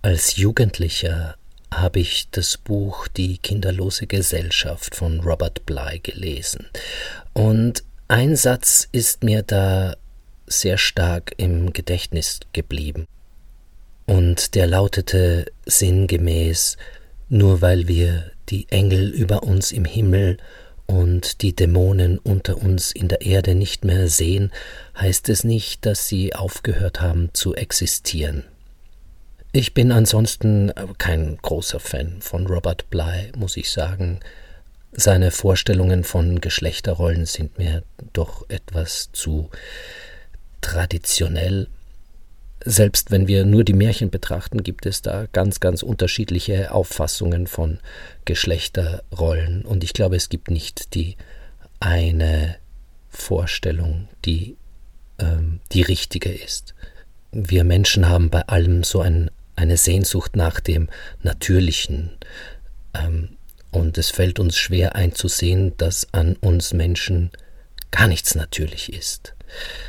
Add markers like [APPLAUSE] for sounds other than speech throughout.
Als Jugendlicher habe ich das Buch Die kinderlose Gesellschaft von Robert Bly gelesen. Und ein Satz ist mir da sehr stark im Gedächtnis geblieben. Und der lautete sinngemäß, nur weil wir die Engel über uns im Himmel und die Dämonen unter uns in der Erde nicht mehr sehen, heißt es nicht, dass sie aufgehört haben zu existieren. Ich bin ansonsten kein großer Fan von Robert Bly, muss ich sagen. Seine Vorstellungen von Geschlechterrollen sind mir doch etwas zu traditionell. Selbst wenn wir nur die Märchen betrachten, gibt es da ganz, ganz unterschiedliche Auffassungen von Geschlechterrollen. Und ich glaube, es gibt nicht die eine Vorstellung, die ähm, die richtige ist. Wir Menschen haben bei allem so ein, eine Sehnsucht nach dem Natürlichen. Ähm, und es fällt uns schwer einzusehen, dass an uns Menschen gar nichts natürlich ist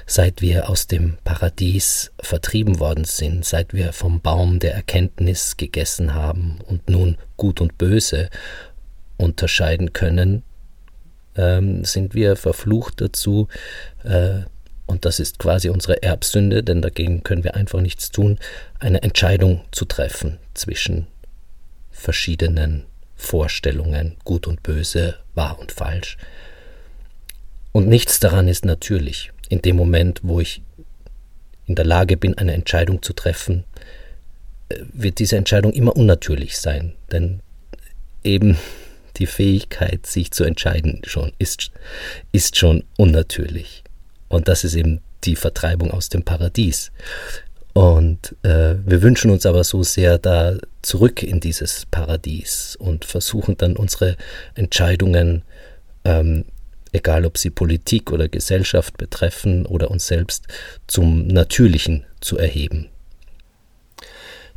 seit wir aus dem Paradies vertrieben worden sind, seit wir vom Baum der Erkenntnis gegessen haben und nun Gut und Böse unterscheiden können, ähm, sind wir verflucht dazu, äh, und das ist quasi unsere Erbsünde, denn dagegen können wir einfach nichts tun, eine Entscheidung zu treffen zwischen verschiedenen Vorstellungen, gut und böse, wahr und falsch. Und nichts daran ist natürlich in dem Moment, wo ich in der Lage bin, eine Entscheidung zu treffen, äh, wird diese Entscheidung immer unnatürlich sein. Denn eben die Fähigkeit, sich zu entscheiden, schon, ist, ist schon unnatürlich. Und das ist eben die Vertreibung aus dem Paradies. Und äh, wir wünschen uns aber so sehr da zurück in dieses Paradies und versuchen dann unsere Entscheidungen ähm, egal ob sie Politik oder Gesellschaft betreffen oder uns selbst, zum Natürlichen zu erheben.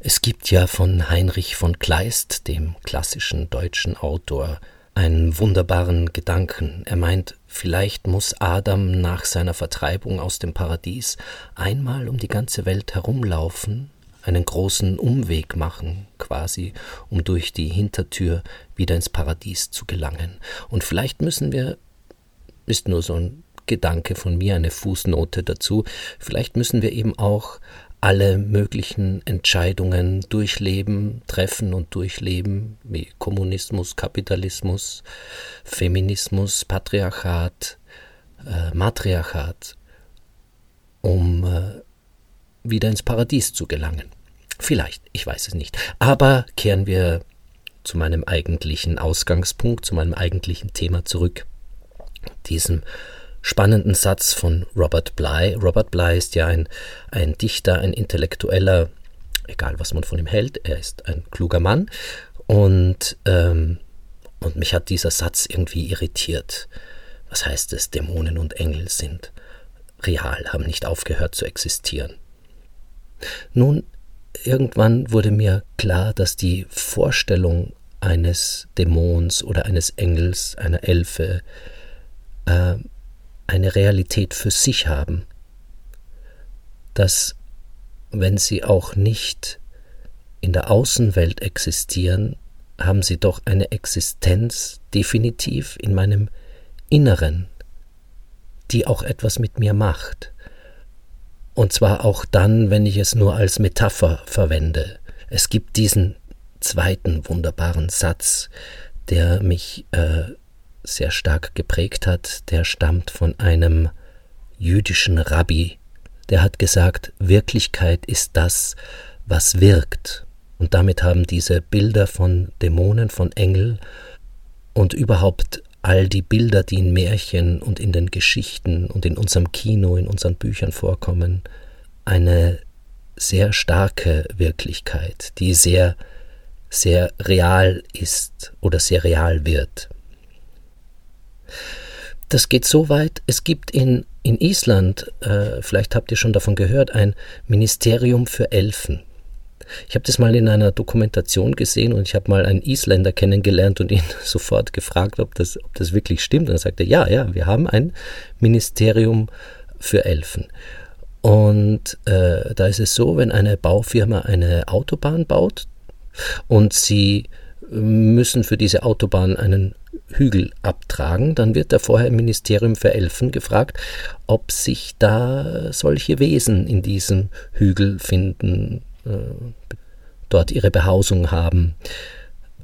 Es gibt ja von Heinrich von Kleist, dem klassischen deutschen Autor, einen wunderbaren Gedanken. Er meint, vielleicht muss Adam nach seiner Vertreibung aus dem Paradies einmal um die ganze Welt herumlaufen, einen großen Umweg machen, quasi, um durch die Hintertür wieder ins Paradies zu gelangen. Und vielleicht müssen wir ist nur so ein Gedanke von mir, eine Fußnote dazu. Vielleicht müssen wir eben auch alle möglichen Entscheidungen durchleben, treffen und durchleben, wie Kommunismus, Kapitalismus, Feminismus, Patriarchat, äh, Matriarchat, um äh, wieder ins Paradies zu gelangen. Vielleicht, ich weiß es nicht. Aber kehren wir zu meinem eigentlichen Ausgangspunkt, zu meinem eigentlichen Thema zurück diesem spannenden Satz von Robert Bly. Robert Bly ist ja ein, ein Dichter, ein Intellektueller, egal was man von ihm hält, er ist ein kluger Mann und, ähm, und mich hat dieser Satz irgendwie irritiert. Was heißt es, Dämonen und Engel sind real, haben nicht aufgehört zu existieren. Nun, irgendwann wurde mir klar, dass die Vorstellung eines Dämons oder eines Engels, einer Elfe, äh, eine Realität für sich haben, dass wenn sie auch nicht in der Außenwelt existieren, haben sie doch eine Existenz definitiv in meinem Inneren, die auch etwas mit mir macht. Und zwar auch dann, wenn ich es nur als Metapher verwende. Es gibt diesen zweiten wunderbaren Satz, der mich äh, sehr stark geprägt hat, der stammt von einem jüdischen Rabbi, der hat gesagt, Wirklichkeit ist das, was wirkt. Und damit haben diese Bilder von Dämonen, von Engel und überhaupt all die Bilder, die in Märchen und in den Geschichten und in unserem Kino, in unseren Büchern vorkommen, eine sehr starke Wirklichkeit, die sehr, sehr real ist oder sehr real wird. Das geht so weit, es gibt in, in Island, äh, vielleicht habt ihr schon davon gehört, ein Ministerium für Elfen. Ich habe das mal in einer Dokumentation gesehen und ich habe mal einen Isländer kennengelernt und ihn [LAUGHS] sofort gefragt, ob das, ob das wirklich stimmt. Und er sagte, ja, ja, wir haben ein Ministerium für Elfen. Und äh, da ist es so, wenn eine Baufirma eine Autobahn baut und sie müssen für diese Autobahn einen Hügel abtragen, dann wird da vorher im Ministerium für Elfen gefragt, ob sich da solche Wesen in diesem Hügel finden, äh, dort ihre Behausung haben.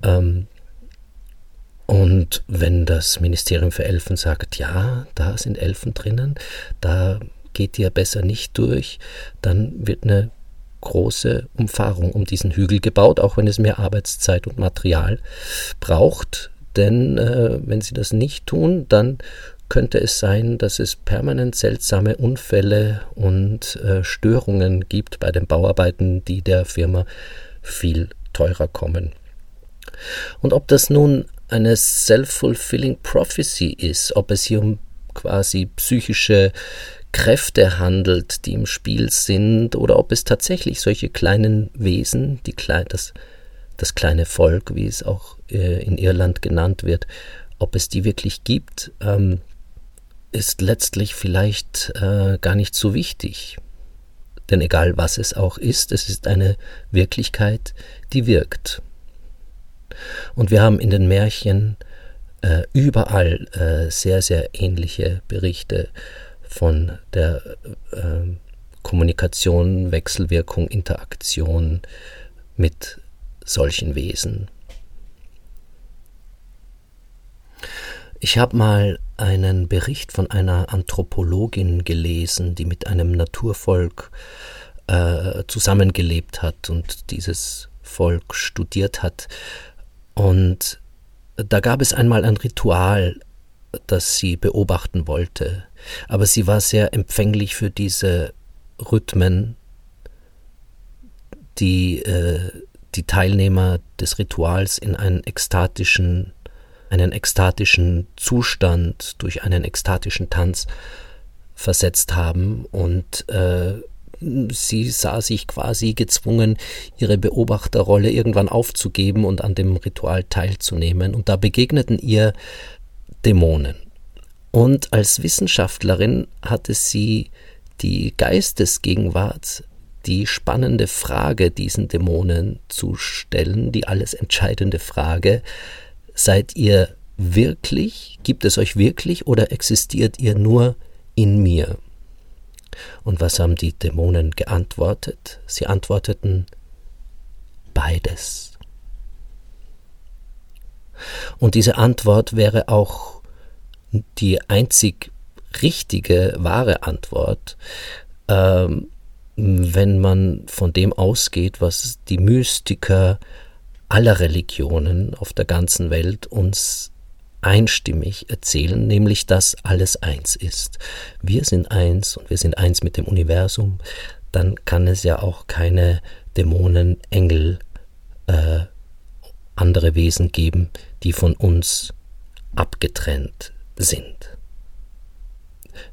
Ähm, und wenn das Ministerium für Elfen sagt, ja, da sind Elfen drinnen, da geht ihr besser nicht durch, dann wird eine große Umfahrung um diesen Hügel gebaut, auch wenn es mehr Arbeitszeit und Material braucht. Denn äh, wenn sie das nicht tun, dann könnte es sein, dass es permanent seltsame Unfälle und äh, Störungen gibt bei den Bauarbeiten, die der Firma viel teurer kommen. Und ob das nun eine self-fulfilling prophecy ist, ob es hier um quasi psychische Kräfte handelt, die im Spiel sind, oder ob es tatsächlich solche kleinen Wesen, die klein, das, das kleine Volk, wie es auch äh, in Irland genannt wird, ob es die wirklich gibt, ähm, ist letztlich vielleicht äh, gar nicht so wichtig. Denn egal was es auch ist, es ist eine Wirklichkeit, die wirkt. Und wir haben in den Märchen äh, überall äh, sehr, sehr ähnliche Berichte von der äh, Kommunikation, Wechselwirkung, Interaktion mit solchen Wesen. Ich habe mal einen Bericht von einer Anthropologin gelesen, die mit einem Naturvolk äh, zusammengelebt hat und dieses Volk studiert hat. Und da gab es einmal ein Ritual, das sie beobachten wollte, aber sie war sehr empfänglich für diese Rhythmen, die äh, die Teilnehmer des Rituals in einen ekstatischen einen ekstatischen Zustand durch einen ekstatischen Tanz versetzt haben und äh, sie sah sich quasi gezwungen, ihre Beobachterrolle irgendwann aufzugeben und an dem Ritual teilzunehmen. Und da begegneten ihr Dämonen. Und als Wissenschaftlerin hatte sie die Geistesgegenwart, die spannende Frage diesen Dämonen zu stellen, die alles entscheidende Frage, seid ihr wirklich, gibt es euch wirklich oder existiert ihr nur in mir? Und was haben die Dämonen geantwortet? Sie antworteten beides. Und diese Antwort wäre auch die einzig richtige, wahre Antwort, ähm, wenn man von dem ausgeht, was die Mystiker aller Religionen auf der ganzen Welt uns einstimmig erzählen, nämlich dass alles eins ist. Wir sind eins und wir sind eins mit dem Universum, dann kann es ja auch keine Dämonen, Engel, äh, andere Wesen geben, die von uns abgetrennt sind.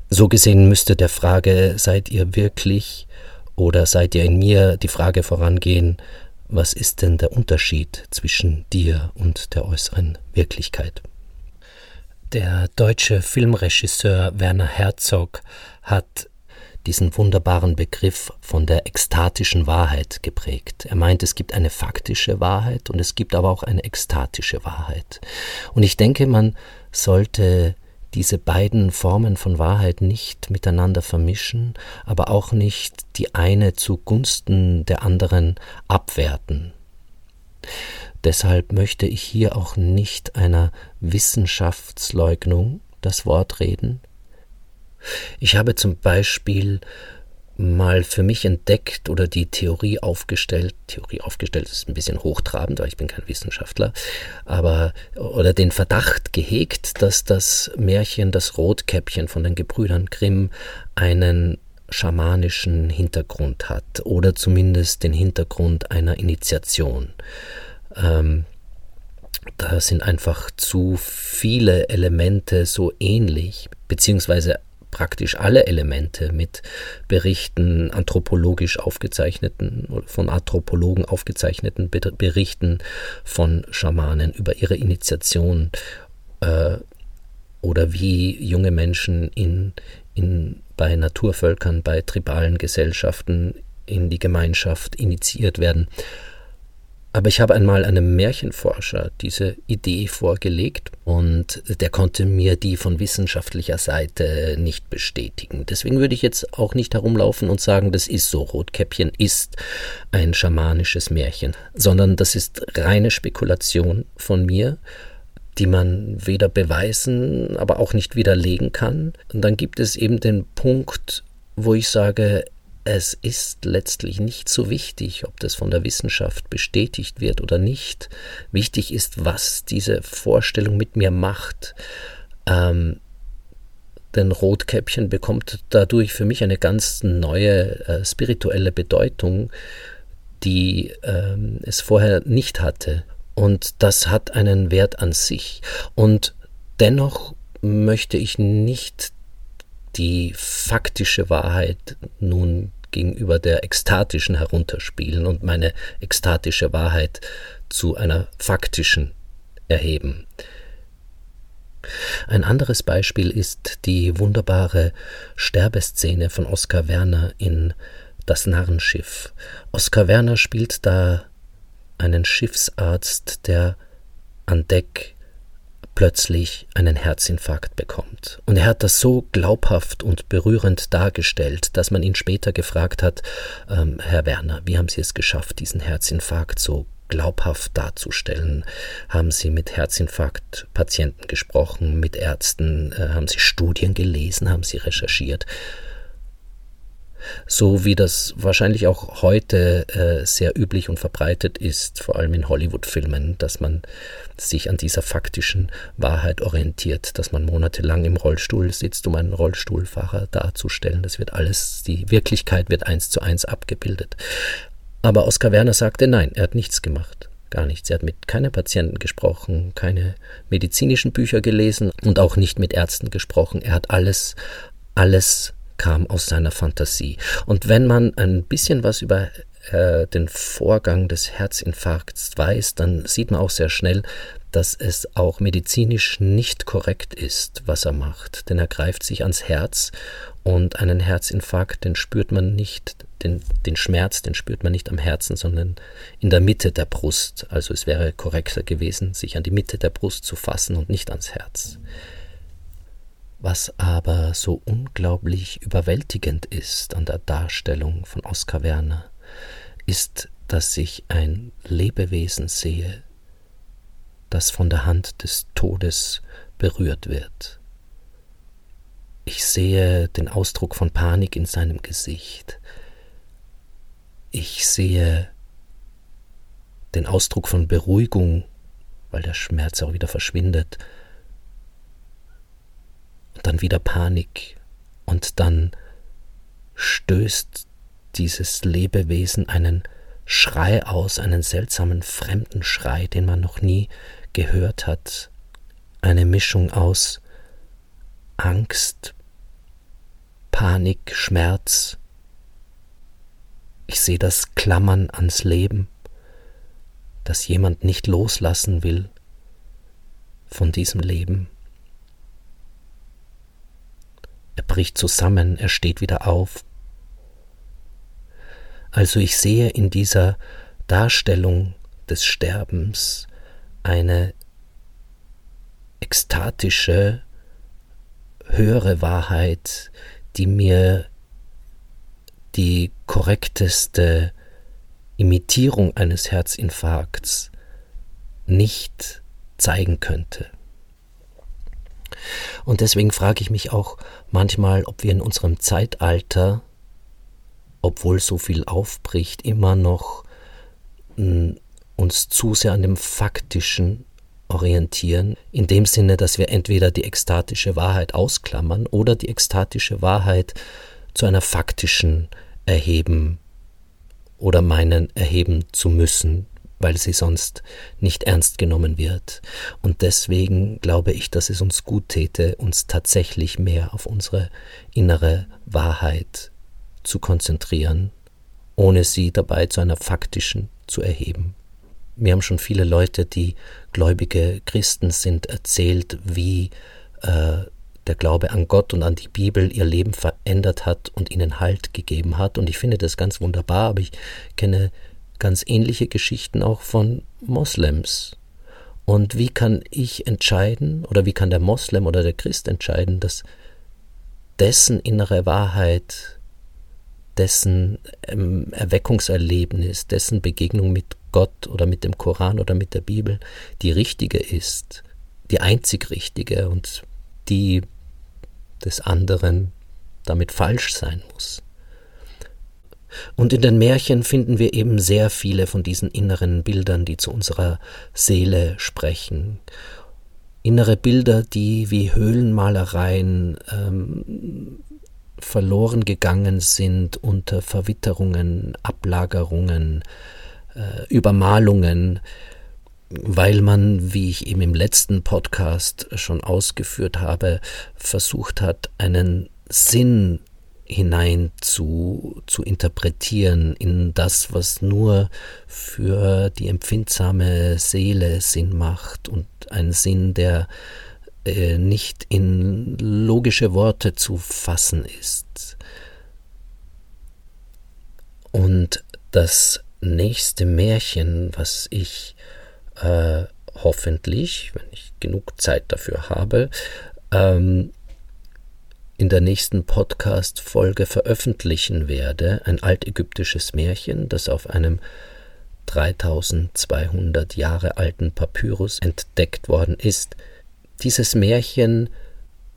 So gesehen müsste der Frage, seid ihr wirklich oder seid ihr in mir, die Frage vorangehen, was ist denn der Unterschied zwischen dir und der äußeren Wirklichkeit? Der deutsche Filmregisseur Werner Herzog hat diesen wunderbaren Begriff von der ekstatischen Wahrheit geprägt. Er meint, es gibt eine faktische Wahrheit und es gibt aber auch eine ekstatische Wahrheit. Und ich denke, man sollte diese beiden Formen von Wahrheit nicht miteinander vermischen, aber auch nicht die eine zugunsten der anderen abwerten. Deshalb möchte ich hier auch nicht einer Wissenschaftsleugnung das Wort reden. Ich habe zum Beispiel mal für mich entdeckt oder die Theorie aufgestellt, Theorie aufgestellt ist ein bisschen hochtrabend, weil ich bin kein Wissenschaftler, aber oder den Verdacht gehegt, dass das Märchen das Rotkäppchen von den Gebrüdern Grimm einen schamanischen Hintergrund hat oder zumindest den Hintergrund einer Initiation. Ähm, da sind einfach zu viele Elemente so ähnlich, beziehungsweise praktisch alle Elemente mit Berichten, anthropologisch aufgezeichneten oder von Anthropologen aufgezeichneten Berichten von Schamanen über ihre Initiation äh, oder wie junge Menschen in, in bei Naturvölkern, bei tribalen Gesellschaften in die Gemeinschaft initiiert werden. Aber ich habe einmal einem Märchenforscher diese Idee vorgelegt und der konnte mir die von wissenschaftlicher Seite nicht bestätigen. Deswegen würde ich jetzt auch nicht herumlaufen und sagen, das ist so, Rotkäppchen ist ein schamanisches Märchen, sondern das ist reine Spekulation von mir die man weder beweisen, aber auch nicht widerlegen kann. Und dann gibt es eben den Punkt, wo ich sage, es ist letztlich nicht so wichtig, ob das von der Wissenschaft bestätigt wird oder nicht. Wichtig ist, was diese Vorstellung mit mir macht. Ähm, denn Rotkäppchen bekommt dadurch für mich eine ganz neue äh, spirituelle Bedeutung, die ähm, es vorher nicht hatte. Und das hat einen Wert an sich. Und dennoch möchte ich nicht die faktische Wahrheit nun gegenüber der ekstatischen herunterspielen und meine ekstatische Wahrheit zu einer faktischen erheben. Ein anderes Beispiel ist die wunderbare Sterbeszene von Oskar Werner in Das Narrenschiff. Oskar Werner spielt da einen Schiffsarzt, der an Deck plötzlich einen Herzinfarkt bekommt. Und er hat das so glaubhaft und berührend dargestellt, dass man ihn später gefragt hat, ähm, Herr Werner, wie haben Sie es geschafft, diesen Herzinfarkt so glaubhaft darzustellen? Haben Sie mit Herzinfarktpatienten gesprochen, mit Ärzten? Äh, haben Sie Studien gelesen? Haben Sie recherchiert? So wie das wahrscheinlich auch heute äh, sehr üblich und verbreitet ist, vor allem in Hollywood-Filmen, dass man sich an dieser faktischen Wahrheit orientiert, dass man monatelang im Rollstuhl sitzt, um einen Rollstuhlfahrer darzustellen. Das wird alles, die Wirklichkeit wird eins zu eins abgebildet. Aber Oskar Werner sagte, nein, er hat nichts gemacht. Gar nichts. Er hat mit keinen Patienten gesprochen, keine medizinischen Bücher gelesen und auch nicht mit Ärzten gesprochen. Er hat alles, alles kam aus seiner Fantasie. Und wenn man ein bisschen was über äh, den Vorgang des Herzinfarkts weiß, dann sieht man auch sehr schnell, dass es auch medizinisch nicht korrekt ist, was er macht. Denn er greift sich ans Herz und einen Herzinfarkt, den spürt man nicht, den, den Schmerz, den spürt man nicht am Herzen, sondern in der Mitte der Brust. Also es wäre korrekter gewesen, sich an die Mitte der Brust zu fassen und nicht ans Herz. Was aber so unglaublich überwältigend ist an der Darstellung von Oskar Werner, ist, dass ich ein Lebewesen sehe, das von der Hand des Todes berührt wird. Ich sehe den Ausdruck von Panik in seinem Gesicht. Ich sehe den Ausdruck von Beruhigung, weil der Schmerz auch wieder verschwindet, dann wieder Panik und dann stößt dieses Lebewesen einen Schrei aus, einen seltsamen fremden Schrei, den man noch nie gehört hat, eine Mischung aus Angst, Panik, Schmerz. Ich sehe das Klammern ans Leben, das jemand nicht loslassen will von diesem Leben. Er bricht zusammen, er steht wieder auf. Also ich sehe in dieser Darstellung des Sterbens eine ekstatische, höhere Wahrheit, die mir die korrekteste Imitierung eines Herzinfarkts nicht zeigen könnte. Und deswegen frage ich mich auch manchmal, ob wir in unserem Zeitalter, obwohl so viel aufbricht, immer noch uns zu sehr an dem Faktischen orientieren, in dem Sinne, dass wir entweder die ekstatische Wahrheit ausklammern oder die ekstatische Wahrheit zu einer faktischen erheben oder meinen erheben zu müssen, weil sie sonst nicht ernst genommen wird. Und deswegen glaube ich, dass es uns gut täte, uns tatsächlich mehr auf unsere innere Wahrheit zu konzentrieren, ohne sie dabei zu einer faktischen zu erheben. Mir haben schon viele Leute, die gläubige Christen sind, erzählt, wie äh, der Glaube an Gott und an die Bibel ihr Leben verändert hat und ihnen Halt gegeben hat. Und ich finde das ganz wunderbar, aber ich kenne ganz ähnliche Geschichten auch von Moslems. Und wie kann ich entscheiden, oder wie kann der Moslem oder der Christ entscheiden, dass dessen innere Wahrheit, dessen ähm, Erweckungserlebnis, dessen Begegnung mit Gott oder mit dem Koran oder mit der Bibel die richtige ist, die einzig richtige und die des anderen damit falsch sein muss. Und in den Märchen finden wir eben sehr viele von diesen inneren Bildern, die zu unserer Seele sprechen. Innere Bilder, die wie Höhlenmalereien ähm, verloren gegangen sind unter Verwitterungen, Ablagerungen, äh, Übermalungen, weil man, wie ich eben im letzten Podcast schon ausgeführt habe, versucht hat, einen Sinn hinein zu, zu interpretieren in das, was nur für die empfindsame Seele Sinn macht und ein Sinn, der äh, nicht in logische Worte zu fassen ist. Und das nächste Märchen, was ich äh, hoffentlich, wenn ich genug Zeit dafür habe, ähm, in der nächsten Podcast-Folge veröffentlichen werde, ein altägyptisches Märchen, das auf einem 3200 Jahre alten Papyrus entdeckt worden ist. Dieses Märchen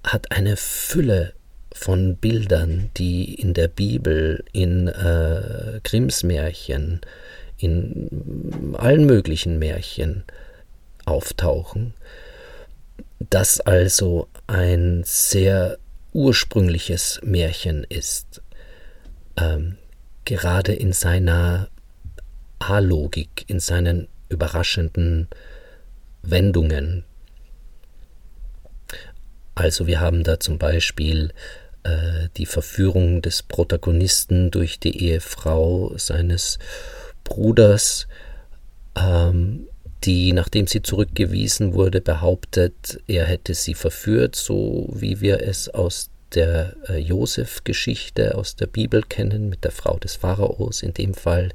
hat eine Fülle von Bildern, die in der Bibel, in äh, Grimms Märchen, in allen möglichen Märchen auftauchen, das also ein sehr ursprüngliches Märchen ist, ähm, gerade in seiner A-Logik, in seinen überraschenden Wendungen. Also wir haben da zum Beispiel äh, die Verführung des Protagonisten durch die Ehefrau seines Bruders, ähm, die, nachdem sie zurückgewiesen wurde, behauptet, er hätte sie verführt, so wie wir es aus der äh, Josef-Geschichte aus der Bibel kennen, mit der Frau des Pharaos in dem Fall.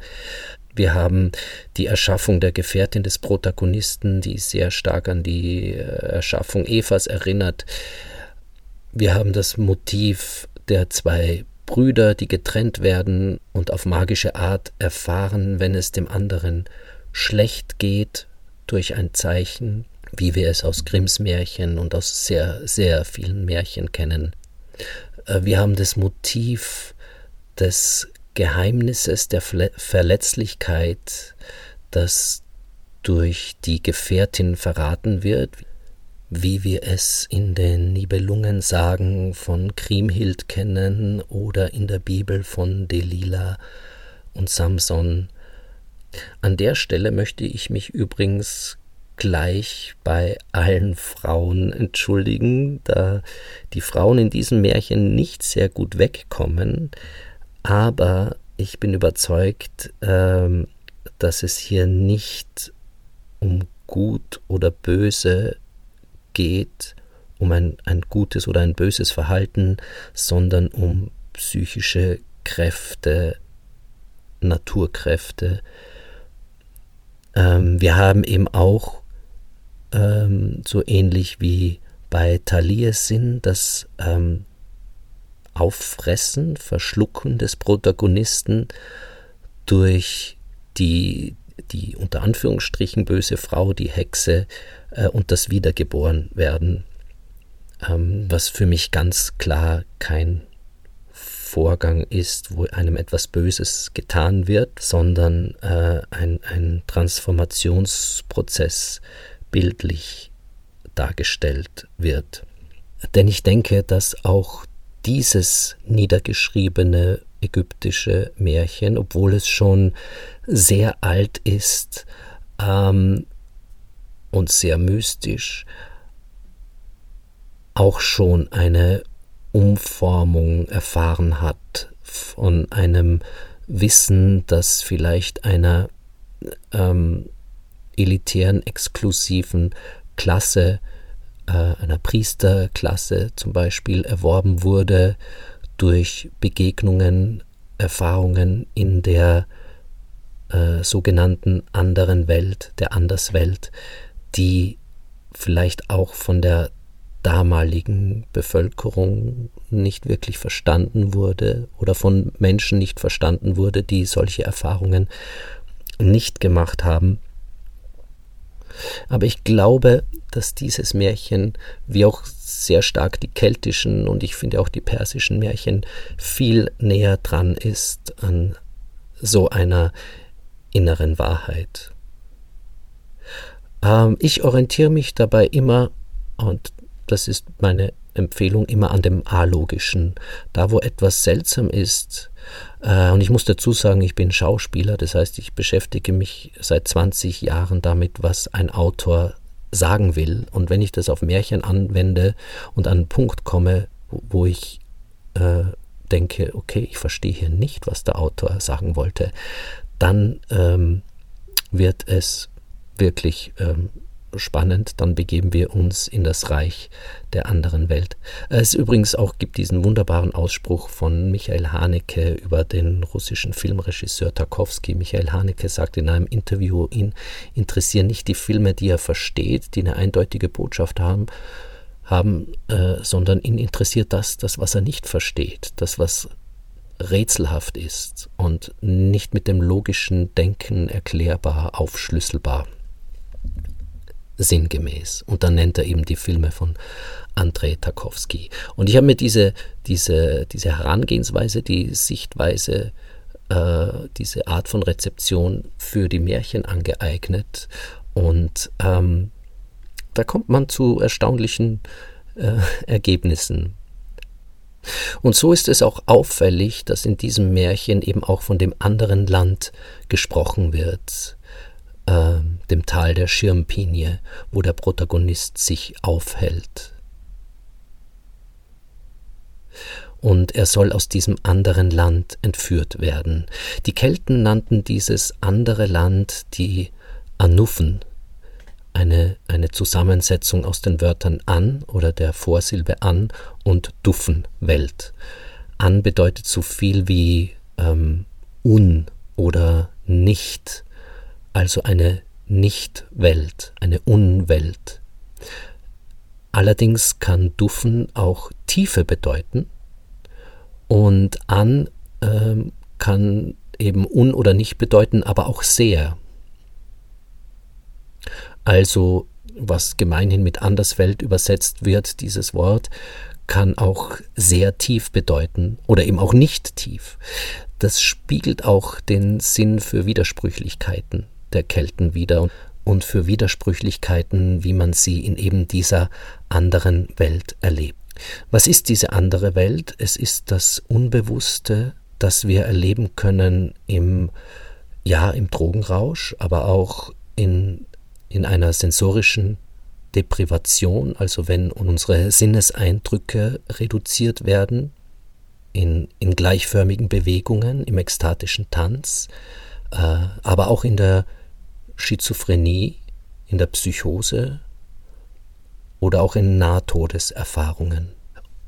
Wir haben die Erschaffung der Gefährtin des Protagonisten, die sehr stark an die äh, Erschaffung Evas erinnert. Wir haben das Motiv der zwei Brüder, die getrennt werden und auf magische Art erfahren, wenn es dem anderen schlecht geht, durch ein Zeichen, wie wir es aus Grimms Märchen und aus sehr, sehr vielen Märchen kennen. Äh, wir haben das Motiv des Geheimnisses der Verletzlichkeit, das durch die Gefährtin verraten wird, wie wir es in den Nibelungen-Sagen von Kriemhild kennen oder in der Bibel von Delilah und Samson an der Stelle möchte ich mich übrigens gleich bei allen Frauen entschuldigen, da die Frauen in diesem Märchen nicht sehr gut wegkommen, aber ich bin überzeugt, ähm, dass es hier nicht um gut oder böse geht, um ein, ein gutes oder ein böses Verhalten, sondern um psychische Kräfte, Naturkräfte, ähm, wir haben eben auch ähm, so ähnlich wie bei Taliesin das ähm, Auffressen, Verschlucken des Protagonisten durch die, die unter Anführungsstrichen böse Frau, die Hexe äh, und das Wiedergeborenwerden, ähm, was für mich ganz klar kein Vorgang ist, wo einem etwas Böses getan wird, sondern äh, ein, ein Transformationsprozess bildlich dargestellt wird. Denn ich denke, dass auch dieses niedergeschriebene ägyptische Märchen, obwohl es schon sehr alt ist ähm, und sehr mystisch, auch schon eine Umformung erfahren hat von einem Wissen, das vielleicht einer ähm, elitären, exklusiven Klasse äh, einer Priesterklasse zum Beispiel erworben wurde durch Begegnungen, Erfahrungen in der äh, sogenannten anderen Welt, der Anderswelt, die vielleicht auch von der damaligen Bevölkerung nicht wirklich verstanden wurde oder von Menschen nicht verstanden wurde, die solche Erfahrungen nicht gemacht haben. Aber ich glaube, dass dieses Märchen, wie auch sehr stark die keltischen und ich finde auch die persischen Märchen, viel näher dran ist an so einer inneren Wahrheit. Ähm, ich orientiere mich dabei immer, und das ist meine Empfehlung, immer an dem A-Logischen. Da, wo etwas seltsam ist, äh, und ich muss dazu sagen, ich bin Schauspieler, das heißt, ich beschäftige mich seit 20 Jahren damit, was ein Autor sagen will. Und wenn ich das auf Märchen anwende und an einen Punkt komme, wo ich äh, denke, okay, ich verstehe hier nicht, was der Autor sagen wollte, dann ähm, wird es wirklich ähm, spannend, dann begeben wir uns in das Reich der anderen Welt. Es übrigens auch gibt diesen wunderbaren Ausspruch von Michael Haneke über den russischen Filmregisseur Tarkovsky. Michael Haneke sagt in einem Interview, ihn interessieren nicht die Filme, die er versteht, die eine eindeutige Botschaft haben, haben äh, sondern ihn interessiert das, das, was er nicht versteht, das, was rätselhaft ist und nicht mit dem logischen Denken erklärbar, aufschlüsselbar, sinngemäß. Und dann nennt er eben die Filme von Andrei Tarkovsky. Und ich habe mir diese, diese, diese Herangehensweise, die Sichtweise, äh, diese Art von Rezeption für die Märchen angeeignet. Und ähm, da kommt man zu erstaunlichen äh, Ergebnissen. Und so ist es auch auffällig, dass in diesem Märchen eben auch von dem anderen Land gesprochen wird, äh, dem Tal der Schirmpinie, wo der Protagonist sich aufhält. Und er soll aus diesem anderen Land entführt werden. Die Kelten nannten dieses andere Land die Anuffen, eine, eine Zusammensetzung aus den Wörtern an oder der Vorsilbe an und duffen Welt. An bedeutet so viel wie ähm, un oder nicht, also eine Nicht-Welt, eine Unwelt. Allerdings kann duffen auch Tiefe bedeuten und an ähm, kann eben un oder nicht bedeuten, aber auch sehr also was gemeinhin mit Anderswelt übersetzt wird, dieses Wort, kann auch sehr tief bedeuten oder eben auch nicht tief. Das spiegelt auch den Sinn für Widersprüchlichkeiten der Kelten wider und für Widersprüchlichkeiten, wie man sie in eben dieser anderen Welt erlebt. Was ist diese andere Welt? Es ist das Unbewusste, das wir erleben können im, ja, im Drogenrausch, aber auch in in einer sensorischen Deprivation, also wenn unsere Sinneseindrücke reduziert werden, in, in gleichförmigen Bewegungen, im ekstatischen Tanz, äh, aber auch in der Schizophrenie, in der Psychose oder auch in Nahtodeserfahrungen.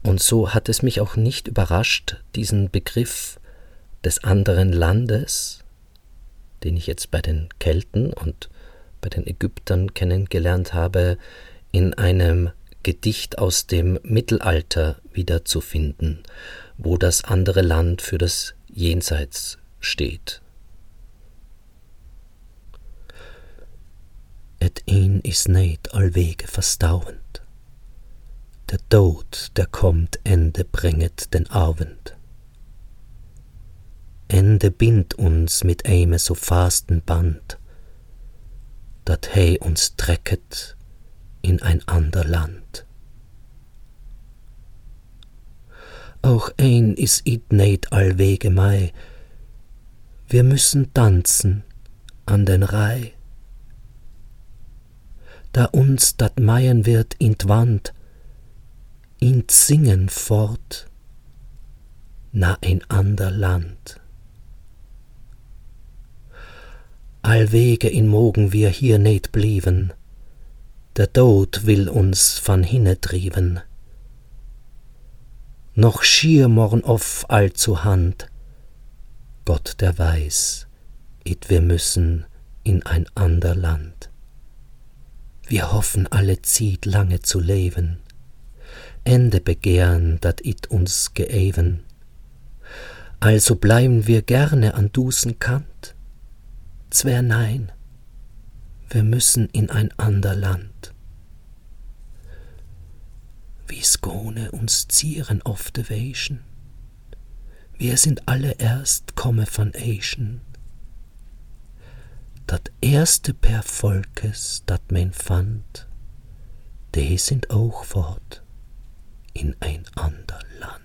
Und so hat es mich auch nicht überrascht, diesen Begriff des anderen Landes, den ich jetzt bei den Kelten und bei den Ägyptern kennengelernt habe, in einem Gedicht aus dem Mittelalter wiederzufinden, wo das andere Land für das Jenseits steht. Et ihn is nicht allwege verstauend. Der Tod, der kommt, Ende bringet den Abend. Ende bind uns mit eime so fasten Band, dat hei uns trecket in ein ander Land. Auch ein is it neid allwege mei, wir müssen tanzen an den Reih. Da uns dat meien wird in Wand, in singen fort, na ein ander Land. allwege in mogen wir hier net blieben der Tod will uns van hinne trieben. Noch schier morgen off allzu Hand, Gott der weiß, it wir müssen in ein ander Land. Wir hoffen alle Ziet lange zu leben, Ende begehren, dat it uns geeven. Also bleiben wir gerne an Dusen Kant. Zwer nein, wir müssen in ein ander Land. Wie Skone uns zieren auf de Weschen, wir sind alle erst komme von Asian. Dat erste per Volkes, dat men fand, de sind auch fort in ein ander Land.